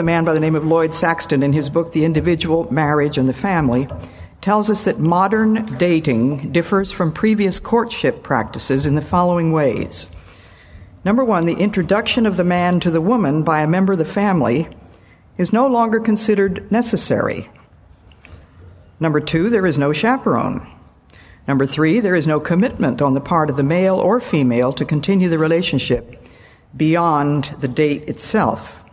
A man by the name of Lloyd Saxton, in his book The Individual, Marriage, and the Family, tells us that modern dating differs from previous courtship practices in the following ways. Number one, the introduction of the man to the woman by a member of the family is no longer considered necessary. Number two, there is no chaperone. Number three, there is no commitment on the part of the male or female to continue the relationship beyond the date itself.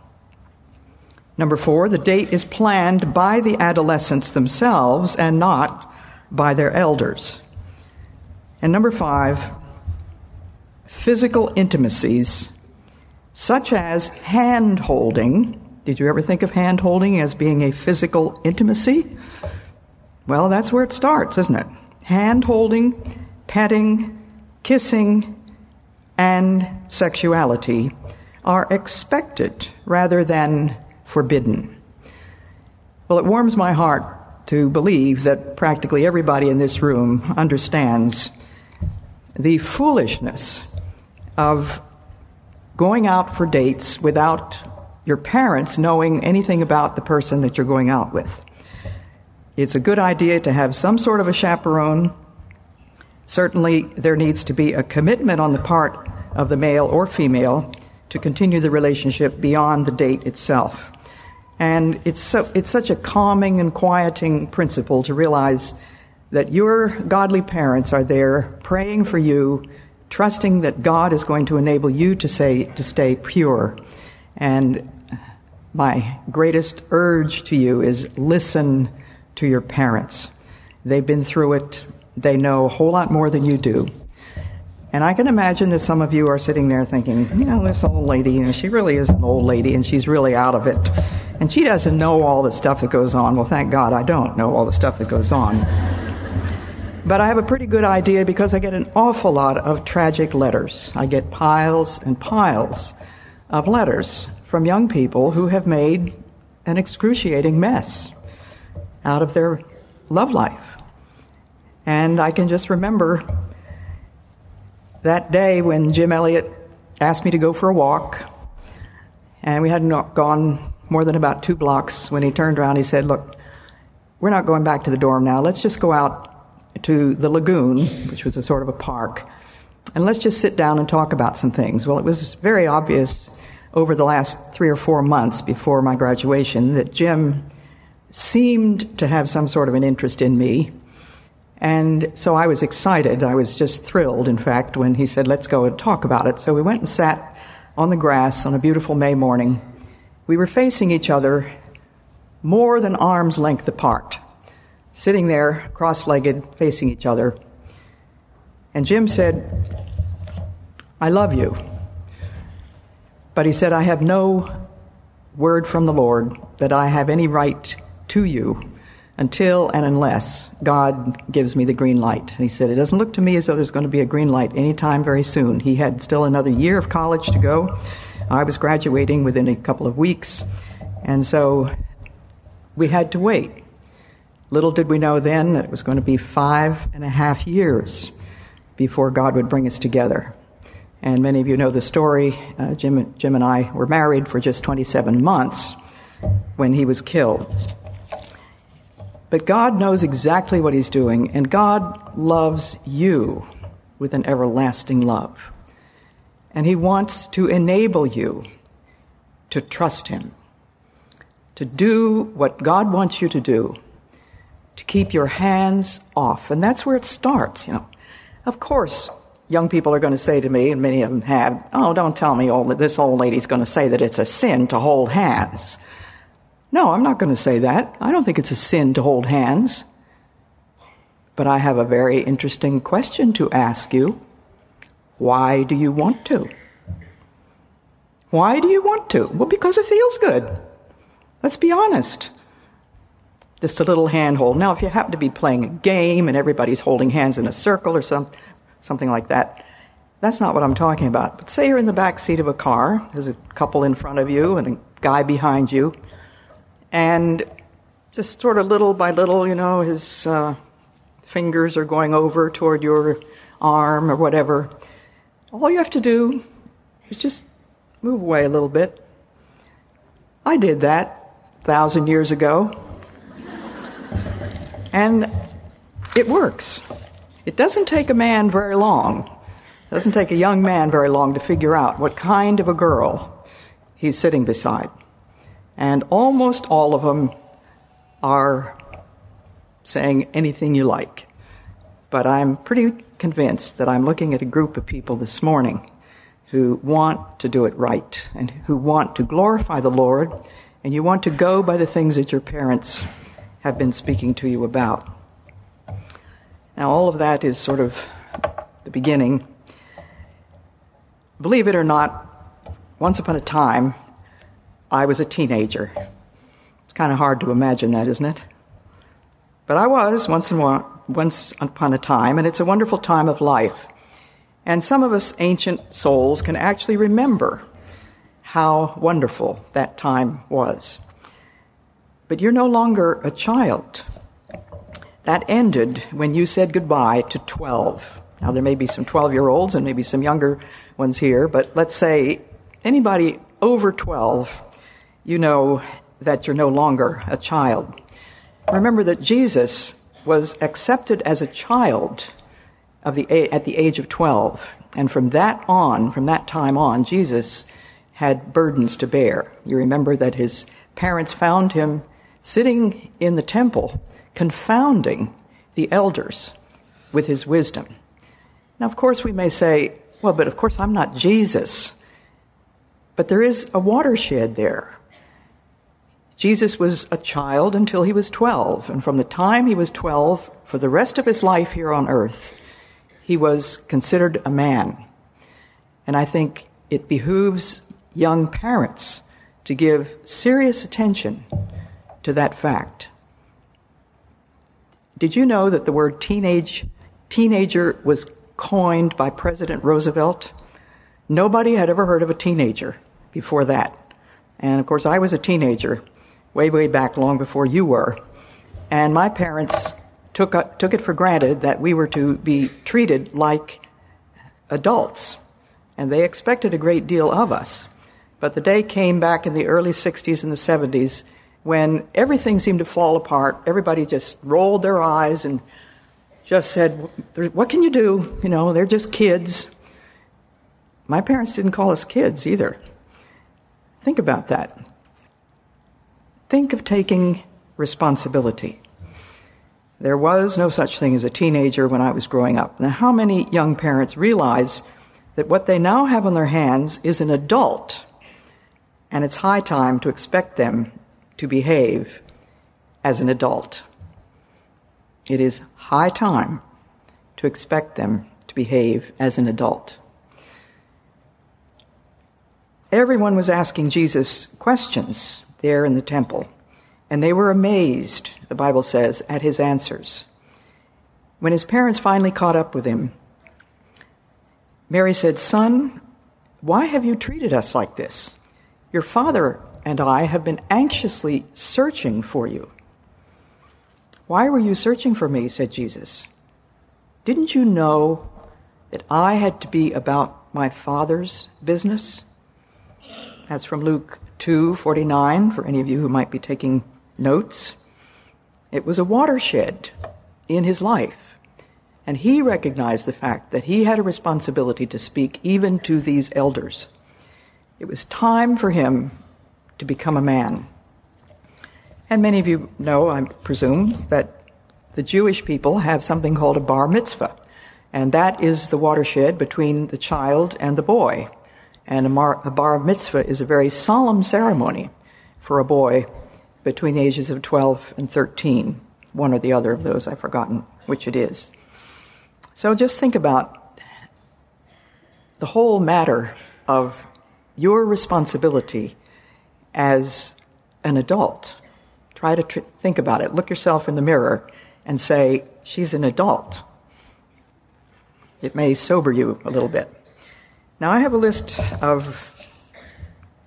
Number four, the date is planned by the adolescents themselves and not by their elders. And number five, physical intimacies, such as hand holding. Did you ever think of hand holding as being a physical intimacy? Well, that's where it starts, isn't it? Hand holding, petting, kissing, and sexuality are expected rather than forbidden. Well, it warms my heart to believe that practically everybody in this room understands the foolishness of going out for dates without your parents knowing anything about the person that you're going out with. It's a good idea to have some sort of a chaperone. Certainly, there needs to be a commitment on the part of the male or female to continue the relationship beyond the date itself. And it's, so, it's such a calming and quieting principle to realize that your godly parents are there praying for you, trusting that God is going to enable you to, say, to stay pure. And my greatest urge to you is listen to your parents. They've been through it, they know a whole lot more than you do. And I can imagine that some of you are sitting there thinking, you know, this old lady, you know, she really is an old lady and she's really out of it. And she doesn't know all the stuff that goes on. Well, thank God I don't know all the stuff that goes on. But I have a pretty good idea because I get an awful lot of tragic letters. I get piles and piles of letters from young people who have made an excruciating mess out of their love life. And I can just remember that day when Jim Elliot asked me to go for a walk, and we hadn't gone more than about two blocks when he turned around. He said, Look, we're not going back to the dorm now. Let's just go out to the lagoon, which was a sort of a park, and let's just sit down and talk about some things. Well, it was very obvious over the last three or four months before my graduation that Jim seemed to have some sort of an interest in me. And so I was excited. I was just thrilled, in fact, when he said, Let's go and talk about it. So we went and sat on the grass on a beautiful May morning we were facing each other more than arm's length apart, sitting there cross legged, facing each other. And Jim said, I love you. But he said, I have no word from the Lord that I have any right to you until and unless God gives me the green light. And he said, It doesn't look to me as though there's going to be a green light anytime very soon. He had still another year of college to go. I was graduating within a couple of weeks, and so we had to wait. Little did we know then that it was going to be five and a half years before God would bring us together. And many of you know the story. Uh, Jim, Jim and I were married for just 27 months when he was killed. But God knows exactly what He's doing, and God loves you with an everlasting love. And He wants to enable you to trust Him, to do what God wants you to do, to keep your hands off. And that's where it starts, you know. Of course, young people are going to say to me, and many of them have, oh, don't tell me old, this old lady's going to say that it's a sin to hold hands. No, I'm not going to say that. I don't think it's a sin to hold hands. But I have a very interesting question to ask you. Why do you want to? Why do you want to? Well, because it feels good. Let's be honest. just a little handhold. Now, if you happen to be playing a game and everybody's holding hands in a circle or some, something like that, that's not what I'm talking about. But say you're in the back seat of a car, there's a couple in front of you and a guy behind you, and just sort of little by little, you know, his uh, fingers are going over toward your arm or whatever. All you have to do is just move away a little bit. I did that a thousand years ago. And it works. It doesn't take a man very long, it doesn't take a young man very long to figure out what kind of a girl he's sitting beside. And almost all of them are saying anything you like. But I'm pretty convinced that I'm looking at a group of people this morning who want to do it right and who want to glorify the Lord, and you want to go by the things that your parents have been speaking to you about. Now, all of that is sort of the beginning. Believe it or not, once upon a time, I was a teenager. It's kind of hard to imagine that, isn't it? But I was once, in once upon a time, and it's a wonderful time of life. And some of us ancient souls can actually remember how wonderful that time was. But you're no longer a child. That ended when you said goodbye to 12. Now, there may be some 12 year olds and maybe some younger ones here, but let's say anybody over 12, you know that you're no longer a child. Remember that Jesus was accepted as a child of the, at the age of 12. And from that on, from that time on, Jesus had burdens to bear. You remember that his parents found him sitting in the temple, confounding the elders with his wisdom. Now, of course, we may say, well, but of course, I'm not Jesus. But there is a watershed there. Jesus was a child until he was 12, and from the time he was 12, for the rest of his life here on earth, he was considered a man. And I think it behooves young parents to give serious attention to that fact. Did you know that the word teenage, teenager was coined by President Roosevelt? Nobody had ever heard of a teenager before that. And of course, I was a teenager way, way back long before you were. And my parents took, uh, took it for granted that we were to be treated like adults. And they expected a great deal of us. But the day came back in the early 60s and the 70s when everything seemed to fall apart, everybody just rolled their eyes and just said, What can you do? You know, they're just kids. My parents didn't call us kids either. Think about that. Think of taking responsibility. There was no such thing as a teenager when I was growing up. Now, how many young parents realize that what they now have on their hands is an adult, and it's high time to expect them to behave as an adult. It is high time to expect them to behave as an adult. Everyone was asking Jesus questions there in the temple, and they were amazed, the Bible says, at his answers. When his parents finally caught up with him, Mary said, Son, why have you treated us like this? Your father and I have been anxiously searching for you. Why were you searching for me? said Jesus. Didn't you know that I had to be about my Father's business? That's from Luke 2:49 for any of you who might be taking notes. It was a watershed in his life. And he recognized the fact that he had a responsibility to speak even to these elders. It was time for him to become a man. And many of you know, I presume, that the Jewish people have something called a bar mitzvah, and that is the watershed between the child and the boy. And a, mar- a bar mitzvah is a very solemn ceremony for a boy between the ages of 12 and 13. One or the other of those, I've forgotten which it is. So just think about the whole matter of your responsibility as an adult Try to tr- think about it. Look yourself in the mirror and say, She's an adult. It may sober you a little bit. Now, I have a list of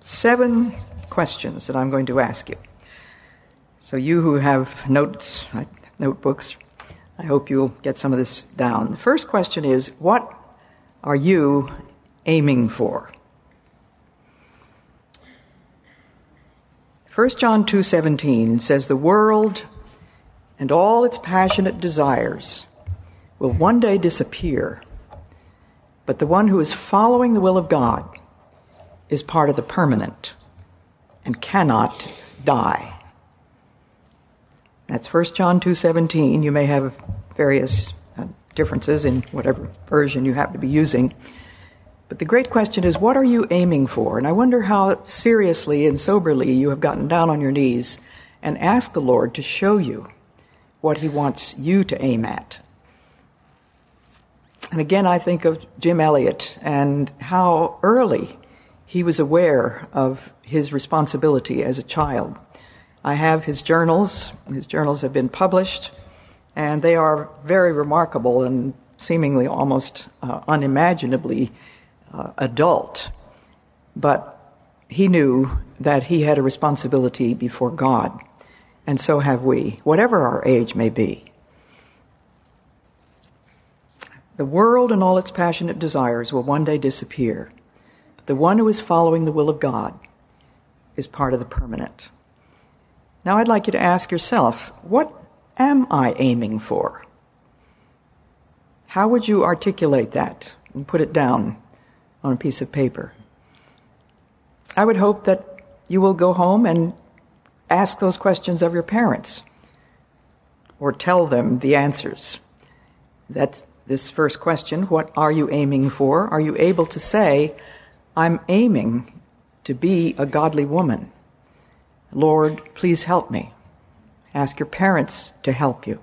seven questions that I'm going to ask you. So, you who have notes, uh, notebooks, I hope you'll get some of this down. The first question is What are you aiming for? 1 John 2:17 says the world and all its passionate desires will one day disappear but the one who is following the will of God is part of the permanent and cannot die. That's 1 John 2:17. You may have various uh, differences in whatever version you happen to be using. But the great question is, what are you aiming for? And I wonder how seriously and soberly you have gotten down on your knees and asked the Lord to show you what He wants you to aim at. And again, I think of Jim Elliot and how early he was aware of his responsibility as a child. I have his journals. His journals have been published, and they are very remarkable and seemingly almost uh, unimaginably uh, adult, but he knew that he had a responsibility before God, and so have we, whatever our age may be. The world and all its passionate desires will one day disappear, but the one who is following the will of God is part of the permanent. Now, I'd like you to ask yourself what am I aiming for? How would you articulate that and put it down on a piece of paper. I would hope that you will go home and ask those questions of your parents or tell them the answers. That's this first question what are you aiming for? Are you able to say, I'm aiming to be a godly woman? Lord, please help me. Ask your parents to help you.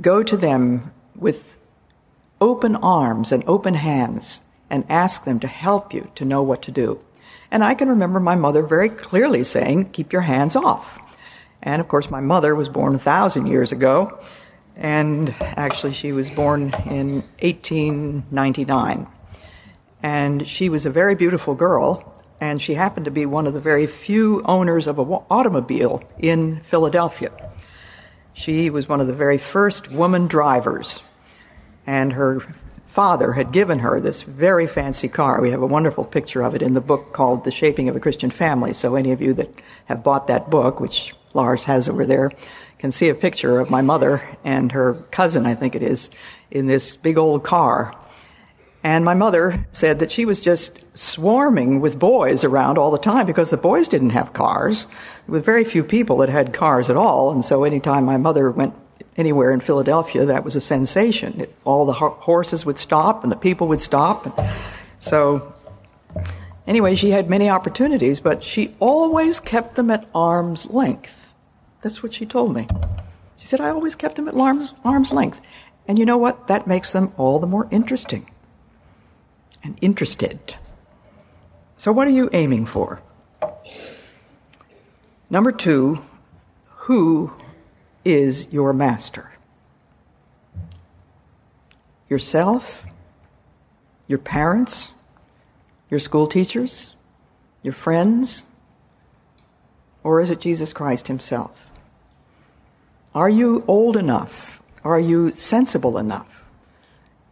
Go to them with open arms and open hands and ask them to help you to know what to do. And I can remember my mother very clearly saying, keep your hands off. And of course, my mother was born a thousand years ago, and actually, she was born in 1899. And she was a very beautiful girl, and she happened to be one of the very few owners of an automobile in Philadelphia. She was one of the very first woman drivers, and her father had given her this very fancy car. We have a wonderful picture of it in the book called The Shaping of a Christian Family. So any of you that have bought that book, which Lars has over there, can see a picture of my mother and her cousin, I think it is, in this big old car. And my mother said that she was just swarming with boys around all the time because the boys didn't have cars. There were very few people that had cars at all. And so anytime my mother went anywhere in Philadelphia, that was a sensation. It, all the ho- horses would stop and the people would stop. So, anyway, she had many opportunities, but she always kept them at arm's length. That's what she told me. She said, I always kept them at arm's, arm's length. And you know what? That makes them all the more interesting and interested. So, what are you aiming for? Number two, who is your master? Yourself? Your parents? Your school teachers? Your friends? Or is it Jesus Christ Himself? Are you old enough? Are you sensible enough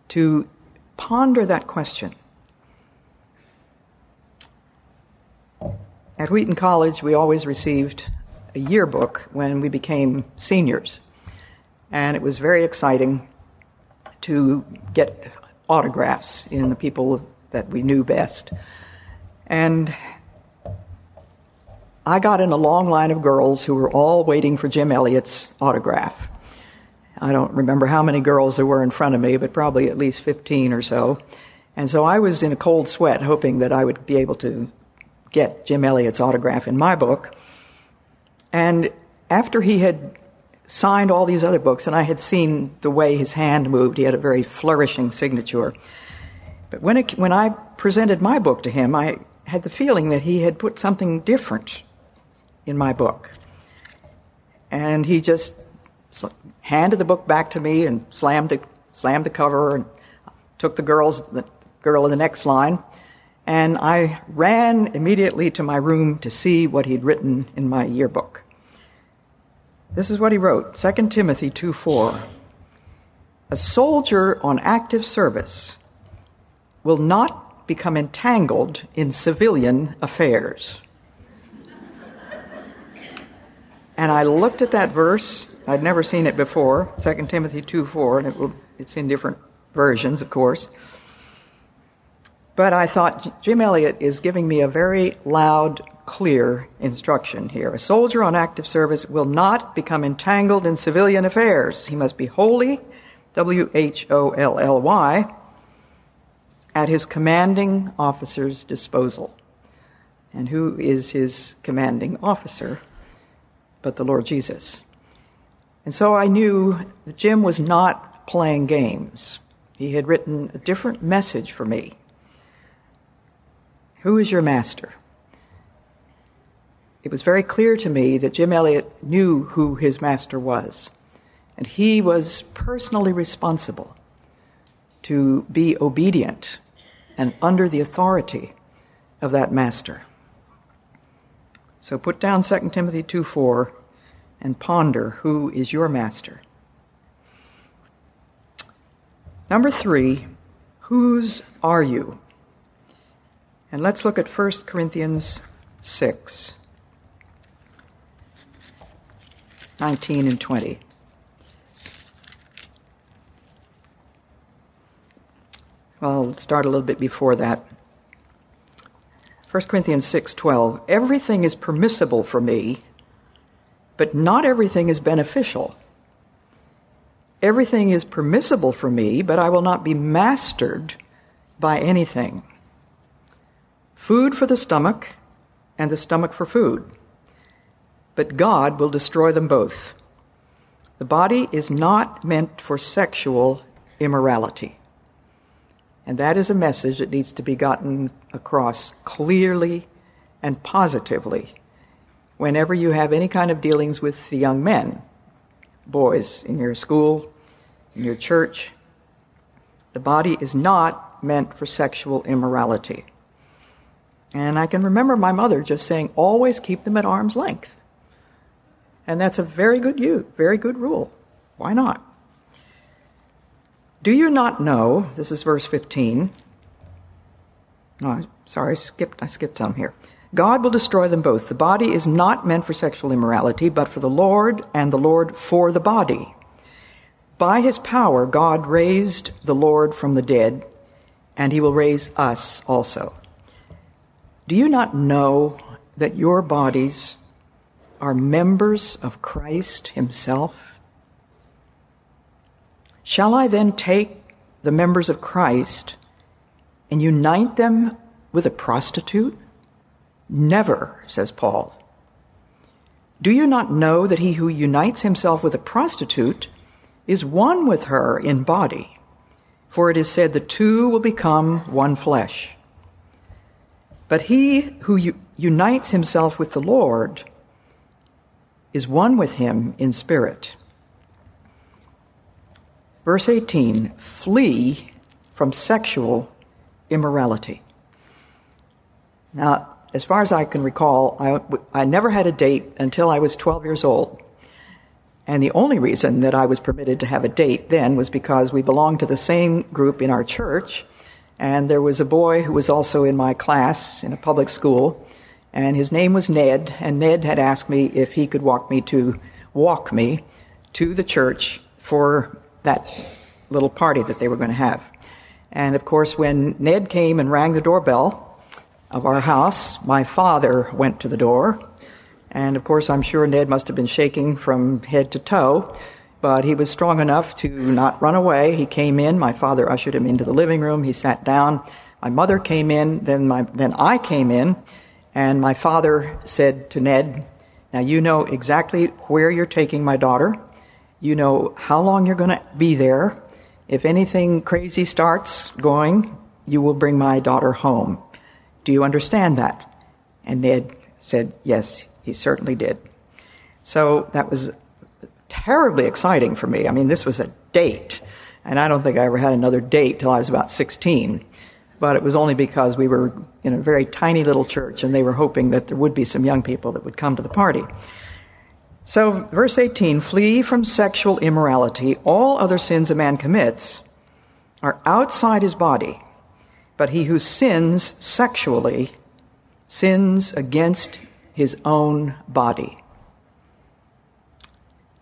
to ponder that question? At Wheaton College, we always received a yearbook when we became seniors. And it was very exciting to get autographs in the people that we knew best. And I got in a long line of girls who were all waiting for Jim Elliot's autograph. I don't remember how many girls there were in front of me, but probably at least 15 or so. And so I was in a cold sweat, hoping that I would be able to get Jim Elliot's autograph in my book. And after he had signed all these other books, and I had seen the way his hand moved, he had a very flourishing signature. But when, it, when I presented my book to him, I had the feeling that he had put something different in my book. and he just handed the book back to me and slammed the, slammed the cover and took the girls, the girl in the next line. And I ran immediately to my room to see what he'd written in my yearbook. This is what he wrote 2 Timothy 2 4. A soldier on active service will not become entangled in civilian affairs. And I looked at that verse. I'd never seen it before, 2 Timothy 2 4, and it will, it's in different versions, of course. But I thought Jim Elliot is giving me a very loud, clear instruction here. A soldier on active service will not become entangled in civilian affairs. He must be wholly, W H O L L Y, at his commanding officer's disposal. And who is his commanding officer but the Lord Jesus? And so I knew that Jim was not playing games. He had written a different message for me. Who is your master? It was very clear to me that Jim Elliot knew who his master was, and he was personally responsible to be obedient and under the authority of that master. So put down 2 Timothy 2 4 and ponder who is your master. Number three, whose are you? And let's look at 1 Corinthians 6 19 and 20. Well, I'll start a little bit before that. 1 Corinthians 6:12 Everything is permissible for me, but not everything is beneficial. Everything is permissible for me, but I will not be mastered by anything. Food for the stomach, and the stomach for food. But God will destroy them both. The body is not meant for sexual immorality. And that is a message that needs to be gotten across clearly and positively whenever you have any kind of dealings with the young men boys in your school, in your church. The body is not meant for sexual immorality. And I can remember my mother just saying, always keep them at arm's length. And that's a very good use, very good rule. Why not? Do you not know, this is verse 15. Oh, sorry, I skipped, I skipped some here. God will destroy them both. The body is not meant for sexual immorality, but for the Lord, and the Lord for the body. By his power, God raised the Lord from the dead, and he will raise us also. Do you not know that your bodies are members of Christ himself? Shall I then take the members of Christ and unite them with a prostitute? Never, says Paul. Do you not know that he who unites himself with a prostitute is one with her in body? For it is said, the two will become one flesh. But he who unites himself with the Lord is one with him in spirit. Verse 18 flee from sexual immorality. Now, as far as I can recall, I, I never had a date until I was 12 years old. And the only reason that I was permitted to have a date then was because we belonged to the same group in our church. And there was a boy who was also in my class in a public school. And his name was Ned. And Ned had asked me if he could walk me to, walk me to the church for that little party that they were going to have. And of course, when Ned came and rang the doorbell, of our house, my father went to the door. And of course, I'm sure Ned must have been shaking from head to toe, but he was strong enough to not run away. He came in. My father ushered him into the living room. He sat down. My mother came in. Then my, then I came in. And my father said to Ned, now you know exactly where you're taking my daughter. You know how long you're going to be there. If anything crazy starts going, you will bring my daughter home. Do you understand that? And Ned said, Yes, he certainly did. So that was terribly exciting for me. I mean, this was a date, and I don't think I ever had another date till I was about 16. But it was only because we were in a very tiny little church and they were hoping that there would be some young people that would come to the party. So, verse 18 flee from sexual immorality. All other sins a man commits are outside his body, but he who sins sexually sins against his own body.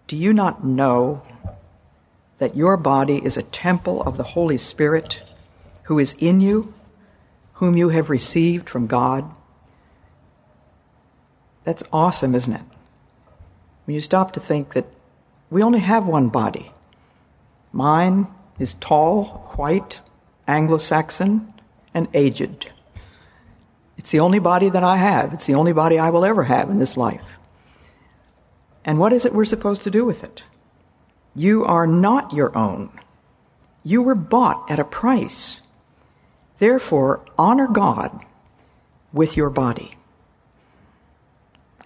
Do you not know that your body is a temple of the Holy Spirit who is in you, whom you have received from God? That's awesome, isn't it? When you stop to think that we only have one body. Mine is tall, white, Anglo Saxon, and aged. It's the only body that I have. It's the only body I will ever have in this life. And what is it we're supposed to do with it? You are not your own. You were bought at a price. Therefore, honor God with your body.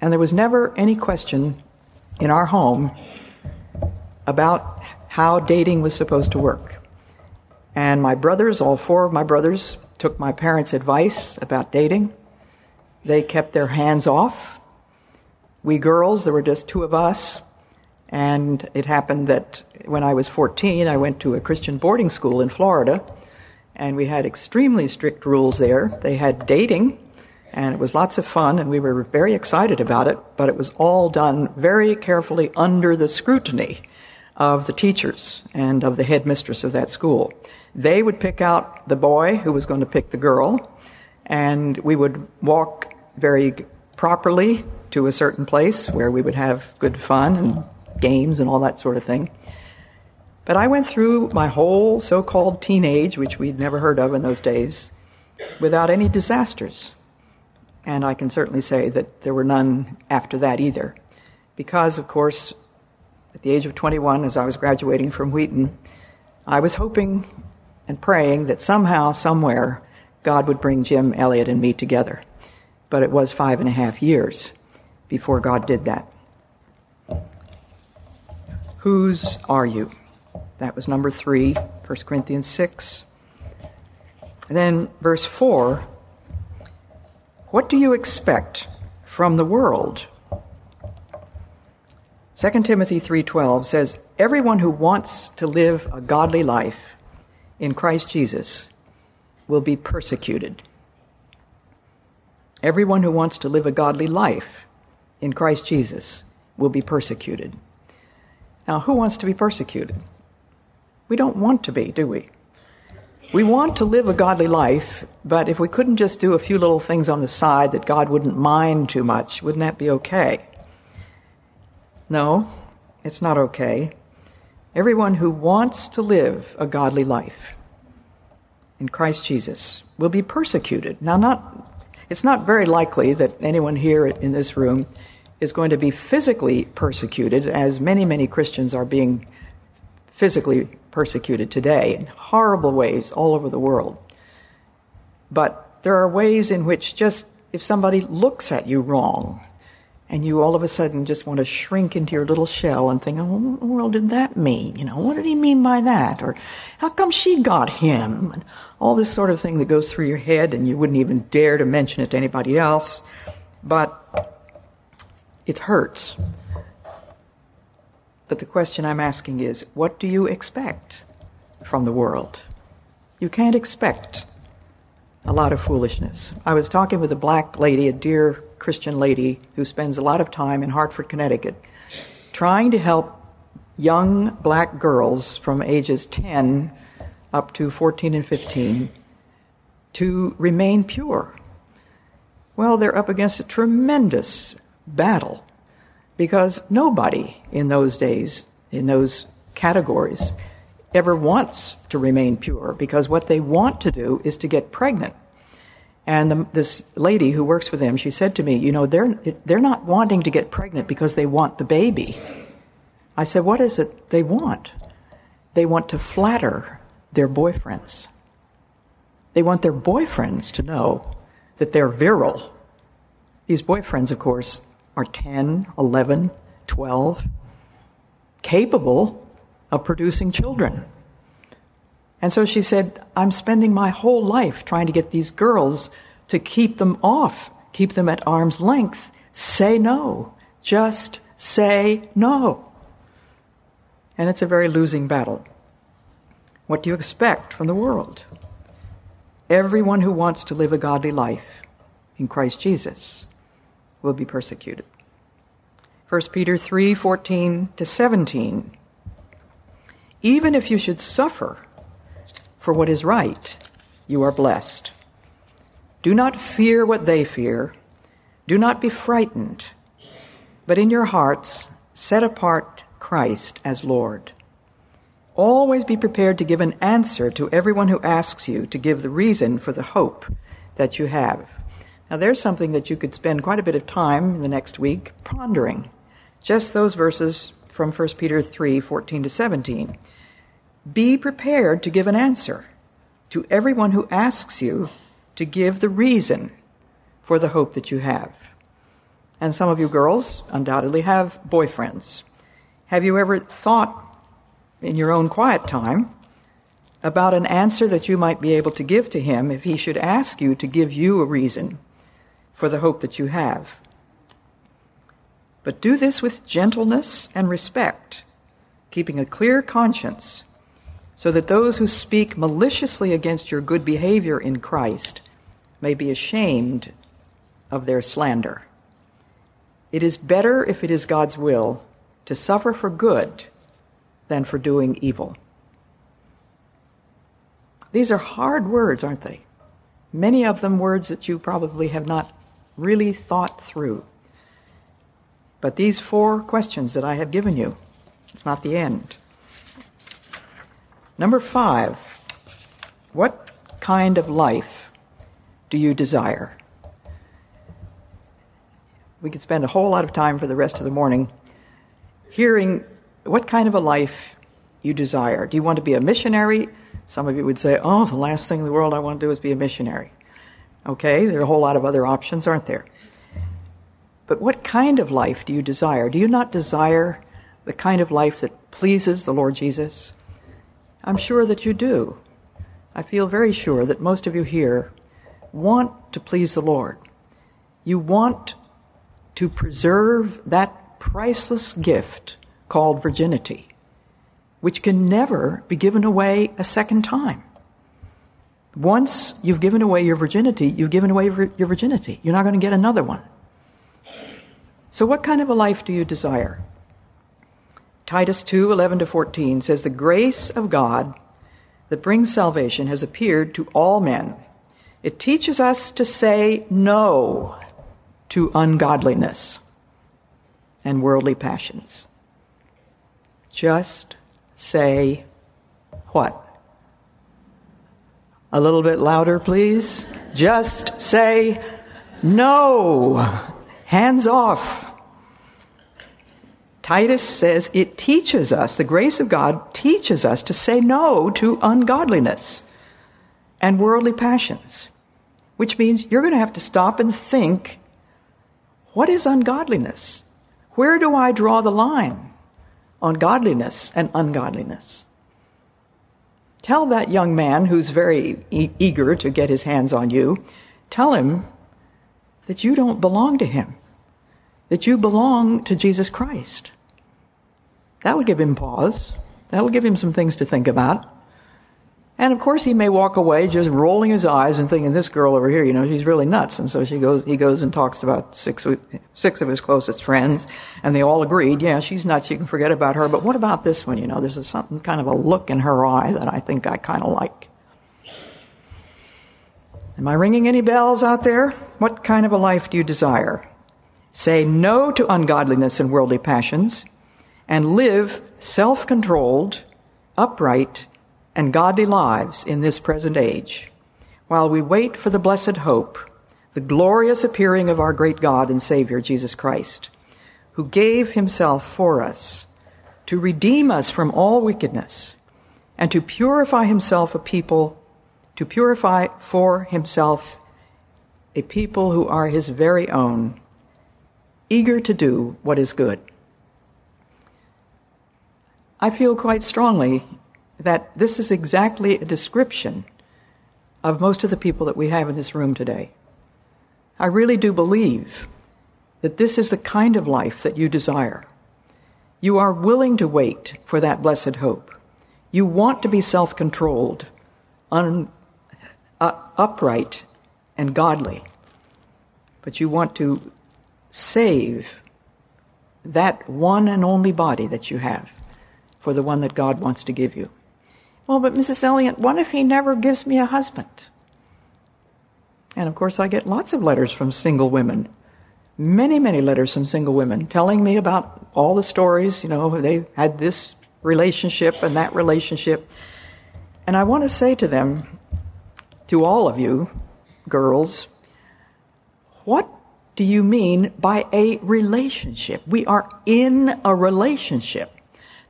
And there was never any question in our home about how dating was supposed to work. And my brothers, all four of my brothers, took my parents' advice about dating. They kept their hands off. We girls, there were just two of us, and it happened that when I was 14, I went to a Christian boarding school in Florida, and we had extremely strict rules there. They had dating, and it was lots of fun, and we were very excited about it, but it was all done very carefully under the scrutiny of the teachers and of the headmistress of that school. They would pick out the boy who was going to pick the girl, and we would walk very properly to a certain place where we would have good fun and games and all that sort of thing. But I went through my whole so called teenage, which we'd never heard of in those days, without any disasters. And I can certainly say that there were none after that either. Because, of course, at the age of 21, as I was graduating from Wheaton, I was hoping and praying that somehow, somewhere, God would bring Jim Elliot and me together. But it was five and a half years before God did that. Whose are you? That was number three, 1 Corinthians 6. And then verse 4 What do you expect from the world? 2 Timothy 3:12 says everyone who wants to live a godly life in Christ Jesus will be persecuted. Everyone who wants to live a godly life in Christ Jesus will be persecuted. Now, who wants to be persecuted? We don't want to be, do we? We want to live a godly life, but if we couldn't just do a few little things on the side that God wouldn't mind too much, wouldn't that be okay? No, it's not okay. Everyone who wants to live a godly life in Christ Jesus will be persecuted. Now, not, it's not very likely that anyone here in this room is going to be physically persecuted, as many, many Christians are being physically persecuted today in horrible ways all over the world. But there are ways in which just if somebody looks at you wrong, and you all of a sudden just want to shrink into your little shell and think, oh, what the world did that mean? You know, what did he mean by that? Or how come she got him? And all this sort of thing that goes through your head and you wouldn't even dare to mention it to anybody else. But it hurts. But the question I'm asking is, what do you expect from the world? You can't expect a lot of foolishness. I was talking with a black lady, a dear Christian lady who spends a lot of time in Hartford, Connecticut, trying to help young black girls from ages 10 up to 14 and 15 to remain pure. Well, they're up against a tremendous battle because nobody in those days, in those categories, ever wants to remain pure because what they want to do is to get pregnant. And the, this lady who works with them, she said to me, you know, they're, they're not wanting to get pregnant because they want the baby. I said, what is it they want? They want to flatter their boyfriends. They want their boyfriends to know that they're virile. These boyfriends, of course, are 10, 11, 12. capable of producing children. And so she said, I'm spending my whole life trying to get these girls to keep them off, keep them at arm's length. Say no. Just say no. And it's a very losing battle. What do you expect from the world? Everyone who wants to live a godly life in Christ Jesus will be persecuted. 1 Peter 3 14 to 17. Even if you should suffer for what is right, you are blessed. Do not fear what they fear. Do not be frightened, but in your hearts set apart Christ as Lord. Always be prepared to give an answer to everyone who asks you to give the reason for the hope that you have. Now, there's something that you could spend quite a bit of time in the next week pondering. Just those verses from 1 Peter 3 14 to 17. Be prepared to give an answer to everyone who asks you to give the reason for the hope that you have. And some of you girls undoubtedly have boyfriends. Have you ever thought in your own quiet time about an answer that you might be able to give to him if he should ask you to give you a reason for the hope that you have? But do this with gentleness and respect, keeping a clear conscience, so that those who speak maliciously against your good behavior in Christ may be ashamed of their slander. It is better, if it is God's will, to suffer for good than for doing evil. These are hard words, aren't they? Many of them words that you probably have not really thought through. But these four questions that I have given you, it's not the end. Number five, what kind of life do you desire? We could spend a whole lot of time for the rest of the morning hearing what kind of a life you desire. Do you want to be a missionary? Some of you would say, oh, the last thing in the world I want to do is be a missionary. Okay, there are a whole lot of other options, aren't there? But what kind of life do you desire? Do you not desire the kind of life that pleases the Lord Jesus? I'm sure that you do. I feel very sure that most of you here want to please the Lord. You want to preserve that priceless gift called virginity, which can never be given away a second time. Once you've given away your virginity, you've given away your virginity. You're not going to get another one. So, what kind of a life do you desire? Titus 2 11 to 14 says, The grace of God that brings salvation has appeared to all men. It teaches us to say no to ungodliness and worldly passions just say what? A little bit louder, please. Just say no. Hands off. Titus says it teaches us, the grace of God teaches us to say no to ungodliness and worldly passions, which means you're going to have to stop and think what is ungodliness? Where do I draw the line? on godliness and ungodliness. Tell that young man who's very e- eager to get his hands on you, tell him that you don't belong to him, that you belong to Jesus Christ. That will give him pause. That will give him some things to think about. And of course, he may walk away just rolling his eyes and thinking, "This girl over here, you know, she's really nuts." And so she goes. He goes and talks about six six of his closest friends, and they all agreed, "Yeah, she's nuts. You can forget about her." But what about this one? You know, there's a, something kind of a look in her eye that I think I kind of like. Am I ringing any bells out there? What kind of a life do you desire? Say no to ungodliness and worldly passions, and live self-controlled, upright and godly lives in this present age, while we wait for the blessed hope, the glorious appearing of our great God and Savior, Jesus Christ, who gave himself for us to redeem us from all wickedness and to purify himself a people, to purify for himself a people who are his very own, eager to do what is good. I feel quite strongly that this is exactly a description of most of the people that we have in this room today. I really do believe that this is the kind of life that you desire. You are willing to wait for that blessed hope. You want to be self controlled, un, uh, upright, and godly. But you want to save that one and only body that you have for the one that God wants to give you. Well, but Mrs. Elliot, what if he never gives me a husband? And of course, I get lots of letters from single women. Many, many letters from single women telling me about all the stories, you know, they had this relationship and that relationship. And I want to say to them, to all of you, girls, what do you mean by a relationship? We are in a relationship.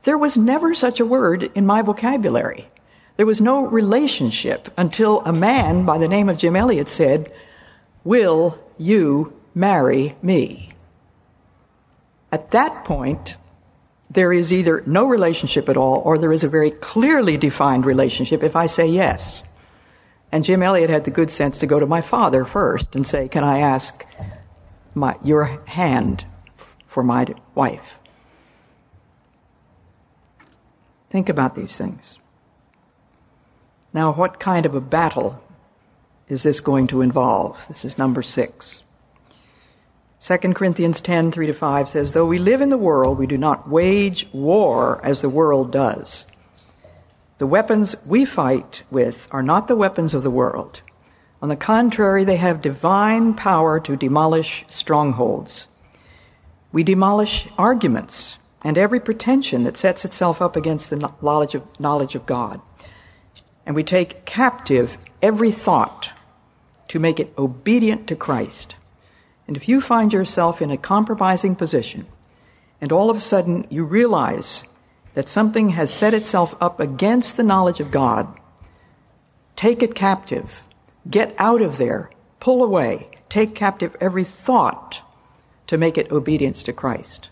There was never such a word in my vocabulary. There was no relationship until a man by the name of Jim Elliot said, Will you marry me? At that point, there is either no relationship at all or there is a very clearly defined relationship if I say yes. And Jim Elliot had the good sense to go to my father first and say, Can I ask my, your hand for my wife? Think about these things. Now, what kind of a battle is this going to involve? This is number six. 2 Corinthians 10 3 to 5 says, Though we live in the world, we do not wage war as the world does. The weapons we fight with are not the weapons of the world. On the contrary, they have divine power to demolish strongholds. We demolish arguments and every pretension that sets itself up against the knowledge of, knowledge of God. And we take captive every thought to make it obedient to Christ. And if you find yourself in a compromising position, and all of a sudden you realize that something has set itself up against the knowledge of God, take it captive, get out of there, pull away, take captive every thought to make it obedience to Christ.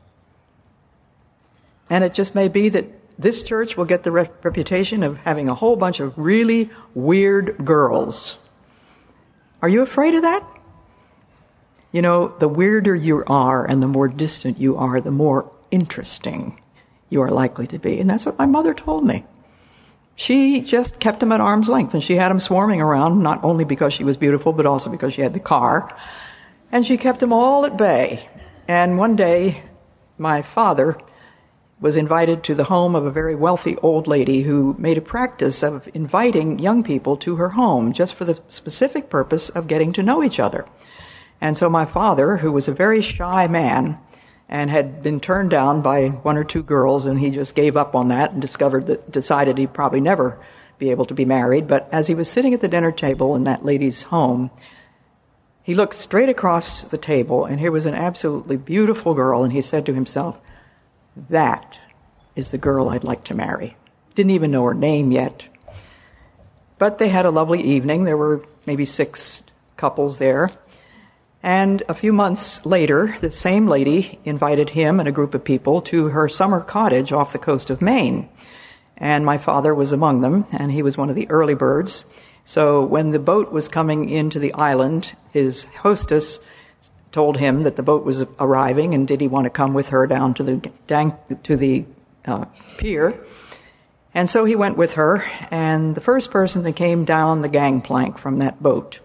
And it just may be that this church will get the reputation of having a whole bunch of really weird girls. Are you afraid of that? You know, the weirder you are and the more distant you are, the more interesting you are likely to be. And that's what my mother told me. She just kept them at arm's length and she had them swarming around, not only because she was beautiful, but also because she had the car. And she kept them all at bay. And one day, my father was invited to the home of a very wealthy old lady who made a practice of inviting young people to her home just for the specific purpose of getting to know each other. And so my father, who was a very shy man and had been turned down by one or two girls, and he just gave up on that and discovered that, decided he'd probably never be able to be married. But as he was sitting at the dinner table in that lady's home, he looked straight across the table, and here was an absolutely beautiful girl, and he said to himself, that is the girl I'd like to marry. Didn't even know her name yet. But they had a lovely evening. There were maybe six couples there. And a few months later, the same lady invited him and a group of people to her summer cottage off the coast of Maine. And my father was among them, and he was one of the early birds. So when the boat was coming into the island, his hostess told him that the boat was arriving and did he want to come with her down to the to the uh, pier. And so he went with her, and the first person that came down the gangplank from that boat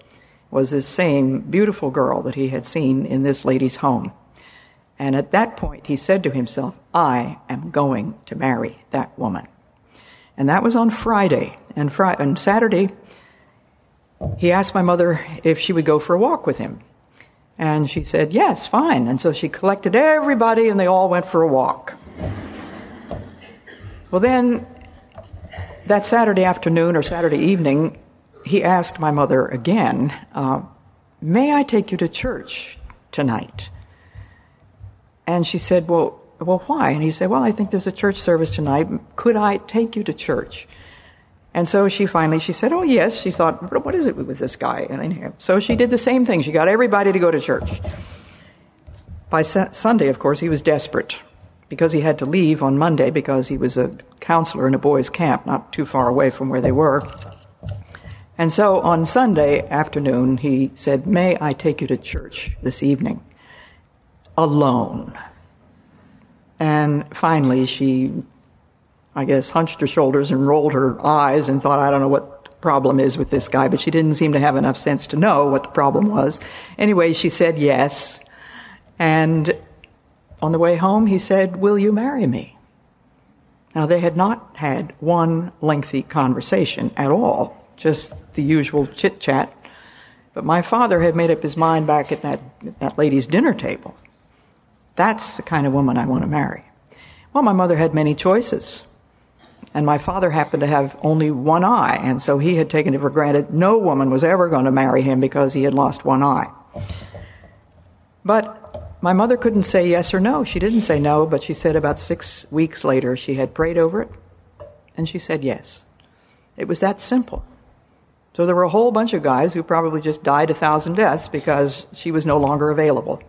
was this same beautiful girl that he had seen in this lady's home. And at that point, he said to himself, I am going to marry that woman. And that was on Friday. And, Friday, and Saturday, he asked my mother if she would go for a walk with him. And she said, Yes, fine. And so she collected everybody and they all went for a walk. Well, then that Saturday afternoon or Saturday evening, he asked my mother again, uh, May I take you to church tonight? And she said, Well, well, why? And he said, Well, I think there's a church service tonight. Could I take you to church? And so she finally, she said, oh yes. She thought, what is it with this guy? And so she did the same thing. She got everybody to go to church. By Sunday, of course, he was desperate. because he had to leave on Monday because he was a counselor in a boys' camp not too far away from where they were. And so on Sunday afternoon, he said, May I take you to church this evening? Alone. And finally, she, I guess, hunched her shoulders and rolled her eyes and thought, I don't know what the problem is with this guy, but she didn't seem to have enough sense to know what the problem was. Anyway, she said yes. And on the way home, he said, Will you marry me? Now, they had not had one lengthy conversation at all, just the usual chit chat. But my father had made up his mind back at that, that lady's dinner table. That's the kind of woman I want to marry. Well, my mother had many choices. And my father happened to have only one eye, and so he had taken it for granted no woman was ever going to marry him because he had lost one eye. But my mother couldn't say yes or no. She didn't say no, but she said about six weeks later she had prayed over it, and she said yes. It was that simple. So there were a whole bunch of guys who probably just died a thousand deaths because she was no longer available.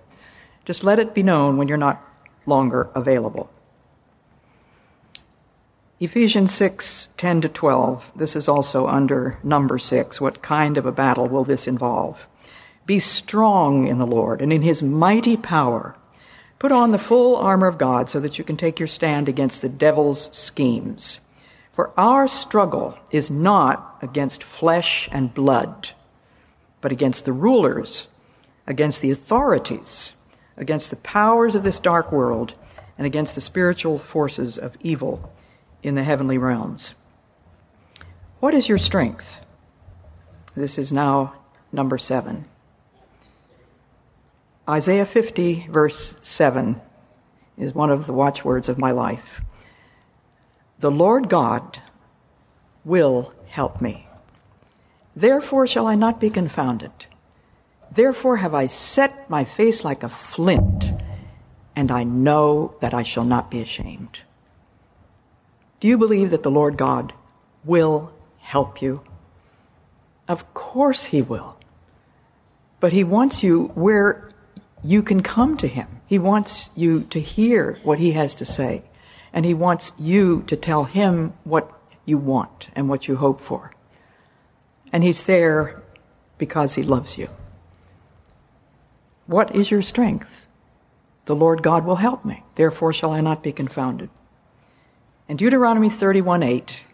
Just let it be known when you're not longer available. Ephesians 6 10 to 12. This is also under number 6. What kind of a battle will this involve? Be strong in the Lord and in his mighty power. Put on the full armor of God so that you can take your stand against the devil's schemes. For our struggle is not against flesh and blood, but against the rulers, against the authorities, against the powers of this dark world, and against the spiritual forces of evil in the heavenly realms. What is your strength? This is now number seven. Isaiah 50, verse 7, is one of the watchwords of my life. The Lord God will help me. Therefore shall I not be confounded. Therefore have I set my face like a flint, and I know that I shall not be ashamed. Do you believe that the Lord God will help you? Of course He will. But He wants you where you can come to Him. He wants you to hear what He has to say. And He wants you to tell Him what you want and what you hope for. And He's there because He loves you. What is your strength? The Lord God will help me. Therefore shall I not be confounded. In Deuteronomy 31 8,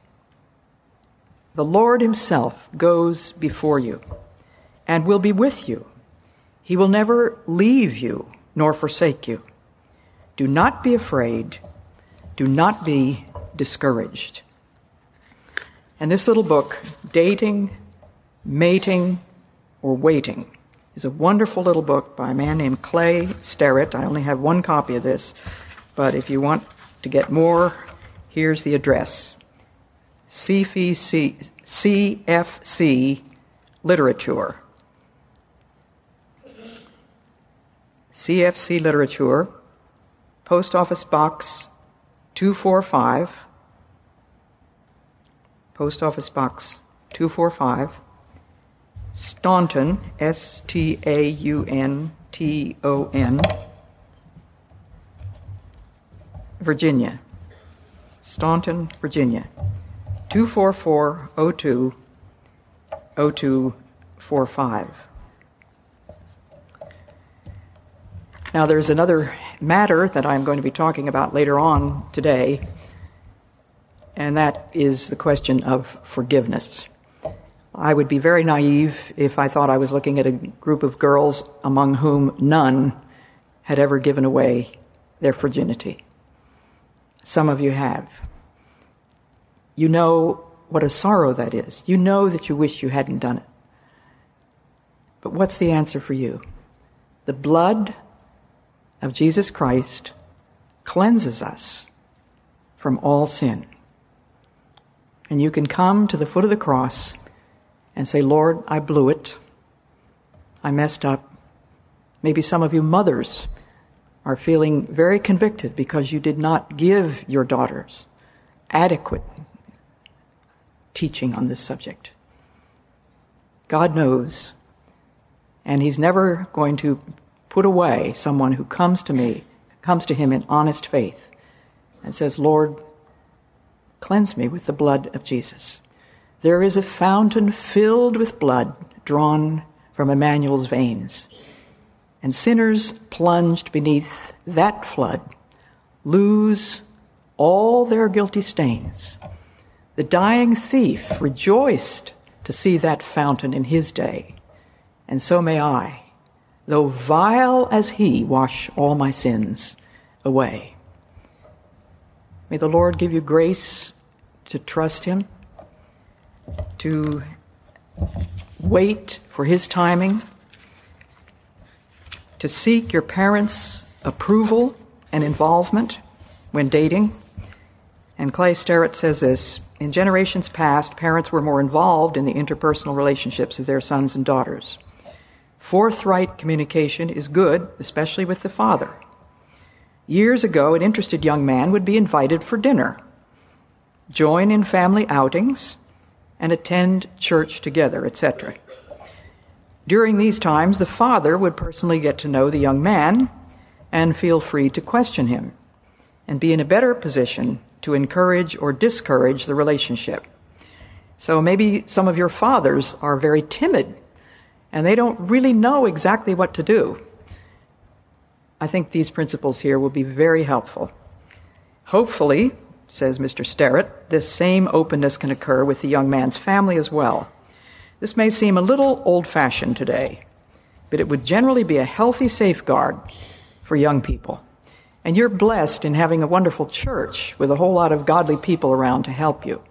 the Lord Himself goes before you and will be with you. He will never leave you nor forsake you. Do not be afraid. Do not be discouraged. And this little book, Dating, Mating, or Waiting, is a wonderful little book by a man named Clay Sterrett. I only have one copy of this, but if you want to get more Here's the address CFC, CFC Literature. CFC Literature, Post Office Box 245, Post Office Box 245, Staunton, S T A U N T O N, Virginia. Staunton, Virginia, 24402 0245. Now, there's another matter that I'm going to be talking about later on today, and that is the question of forgiveness. I would be very naive if I thought I was looking at a group of girls among whom none had ever given away their virginity. Some of you have. You know what a sorrow that is. You know that you wish you hadn't done it. But what's the answer for you? The blood of Jesus Christ cleanses us from all sin. And you can come to the foot of the cross and say, Lord, I blew it. I messed up. Maybe some of you mothers are feeling very convicted because you did not give your daughters adequate teaching on this subject. God knows, and He's never going to put away someone who comes to me, comes to Him in honest faith, and says, Lord, cleanse me with the blood of Jesus. There is a fountain filled with blood drawn from Emmanuel's veins. And sinners plunged beneath that flood lose all their guilty stains. The dying thief rejoiced to see that fountain in his day, and so may I, though vile as he, wash all my sins away. May the Lord give you grace to trust him, to wait for his timing, to seek your parents' approval and involvement when dating. And Clay Sterrett says this In generations past, parents were more involved in the interpersonal relationships of their sons and daughters. Forthright communication is good, especially with the father. Years ago, an interested young man would be invited for dinner, join in family outings, and attend church together, etc. During these times, the father would personally get to know the young man and feel free to question him and be in a better position to encourage or discourage the relationship. So maybe some of your fathers are very timid and they don't really know exactly what to do. I think these principles here will be very helpful. Hopefully, says Mr. Sterrett, this same openness can occur with the young man's family as well. This may seem a little old fashioned today, but it would generally be a healthy safeguard for young people. And you're blessed in having a wonderful church with a whole lot of godly people around to help you.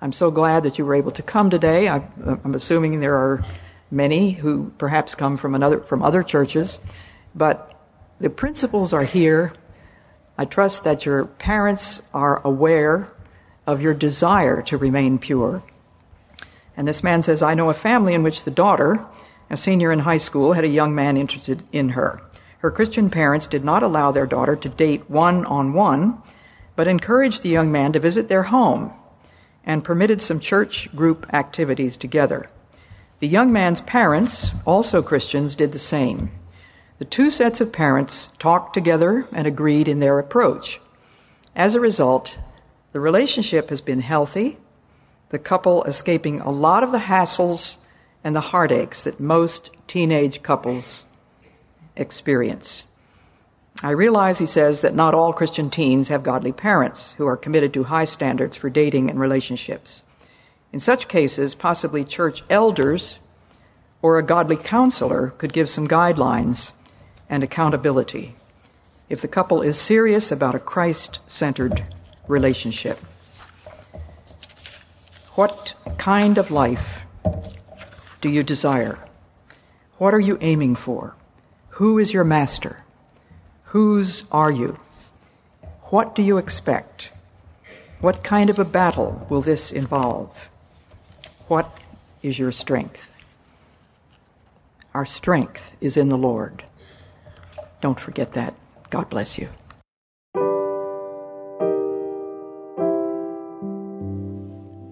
I'm so glad that you were able to come today. I'm assuming there are many who perhaps come from another from other churches, but the principles are here. I trust that your parents are aware of your desire to remain pure. And this man says, I know a family in which the daughter, a senior in high school, had a young man interested in her. Her Christian parents did not allow their daughter to date one on one, but encouraged the young man to visit their home and permitted some church group activities together. The young man's parents, also Christians, did the same. The two sets of parents talked together and agreed in their approach. As a result, the relationship has been healthy, the couple escaping a lot of the hassles and the heartaches that most teenage couples experience. I realize, he says, that not all Christian teens have godly parents who are committed to high standards for dating and relationships. In such cases, possibly church elders or a godly counselor could give some guidelines and accountability if the couple is serious about a Christ centered relationship. What kind of life do you desire? What are you aiming for? Who is your master? Whose are you? What do you expect? What kind of a battle will this involve? What is your strength? Our strength is in the Lord. Don't forget that. God bless you.